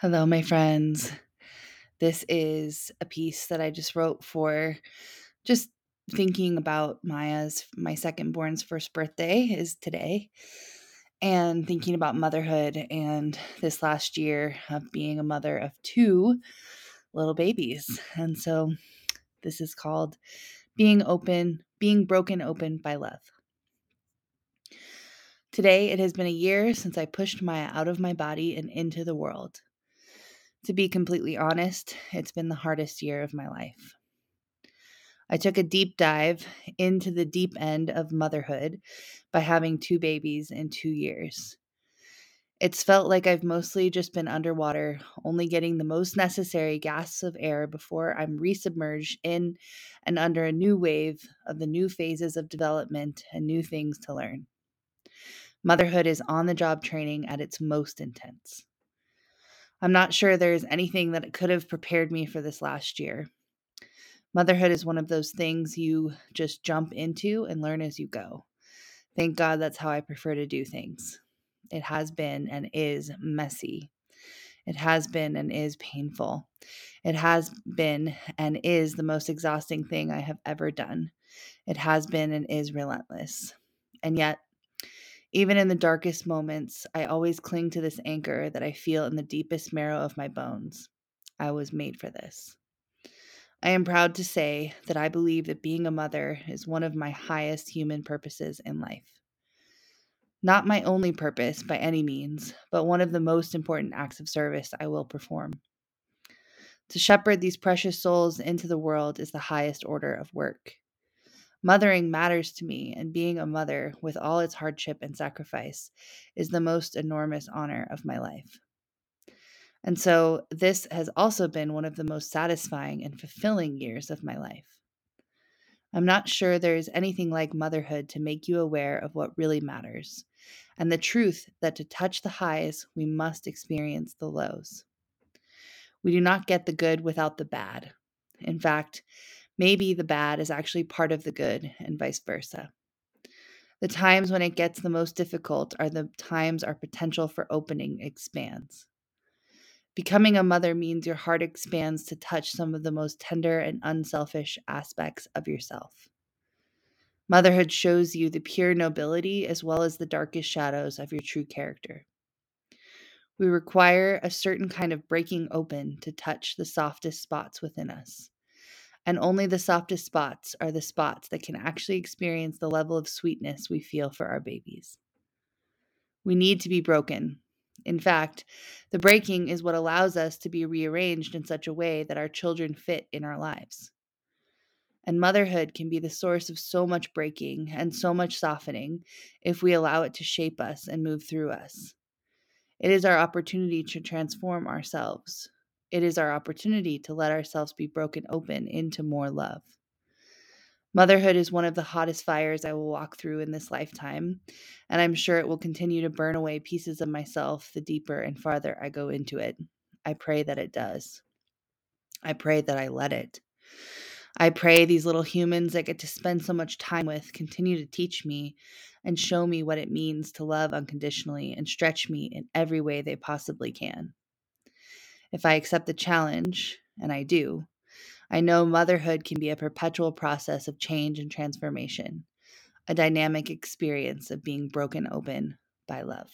Hello, my friends. This is a piece that I just wrote for just thinking about Maya's, my second born's first birthday is today, and thinking about motherhood and this last year of being a mother of two little babies. And so this is called Being Open, Being Broken Open by Love. Today, it has been a year since I pushed Maya out of my body and into the world. To be completely honest, it's been the hardest year of my life. I took a deep dive into the deep end of motherhood by having two babies in two years. It's felt like I've mostly just been underwater, only getting the most necessary gasps of air before I'm resubmerged in and under a new wave of the new phases of development and new things to learn. Motherhood is on the job training at its most intense. I'm not sure there's anything that could have prepared me for this last year. Motherhood is one of those things you just jump into and learn as you go. Thank God that's how I prefer to do things. It has been and is messy. It has been and is painful. It has been and is the most exhausting thing I have ever done. It has been and is relentless. And yet, even in the darkest moments, I always cling to this anchor that I feel in the deepest marrow of my bones. I was made for this. I am proud to say that I believe that being a mother is one of my highest human purposes in life. Not my only purpose by any means, but one of the most important acts of service I will perform. To shepherd these precious souls into the world is the highest order of work. Mothering matters to me, and being a mother, with all its hardship and sacrifice, is the most enormous honor of my life. And so, this has also been one of the most satisfying and fulfilling years of my life. I'm not sure there is anything like motherhood to make you aware of what really matters, and the truth that to touch the highs, we must experience the lows. We do not get the good without the bad. In fact, maybe the bad is actually part of the good, and vice versa. The times when it gets the most difficult are the times our potential for opening expands. Becoming a mother means your heart expands to touch some of the most tender and unselfish aspects of yourself. Motherhood shows you the pure nobility as well as the darkest shadows of your true character. We require a certain kind of breaking open to touch the softest spots within us and only the softest spots are the spots that can actually experience the level of sweetness we feel for our babies. We need to be broken. In fact, the breaking is what allows us to be rearranged in such a way that our children fit in our lives. And motherhood can be the source of so much breaking and so much softening if we allow it to shape us and move through us. It is our opportunity to transform ourselves, it is our opportunity to let ourselves be broken open into more love. Motherhood is one of the hottest fires I will walk through in this lifetime, and I'm sure it will continue to burn away pieces of myself the deeper and farther I go into it. I pray that it does. I pray that I let it. I pray these little humans I get to spend so much time with continue to teach me and show me what it means to love unconditionally and stretch me in every way they possibly can. If I accept the challenge, and I do, I know motherhood can be a perpetual process of change and transformation, a dynamic experience of being broken open by love.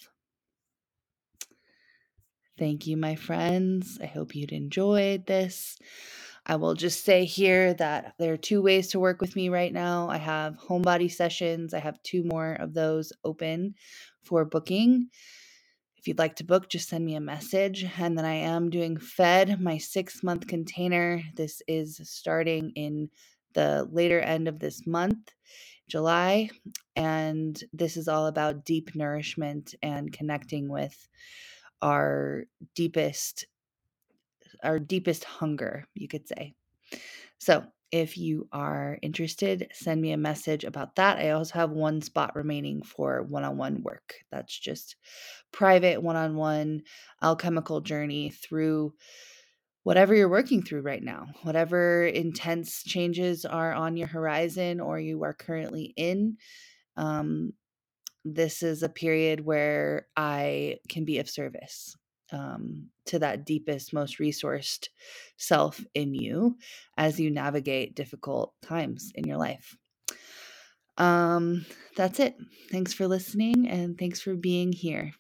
Thank you, my friends. I hope you'd enjoyed this. I will just say here that there are two ways to work with me right now. I have homebody sessions, I have two more of those open for booking. If you'd like to book, just send me a message. And then I am doing Fed, my six month container. This is starting in the later end of this month, July. And this is all about deep nourishment and connecting with our deepest our deepest hunger, you could say. So, if you are interested, send me a message about that. I also have one spot remaining for one on one work. That's just private one on one alchemical journey through whatever you're working through right now, whatever intense changes are on your horizon or you are currently in. Um, this is a period where I can be of service. Um, to that deepest, most resourced self in you as you navigate difficult times in your life. Um, that's it. Thanks for listening and thanks for being here.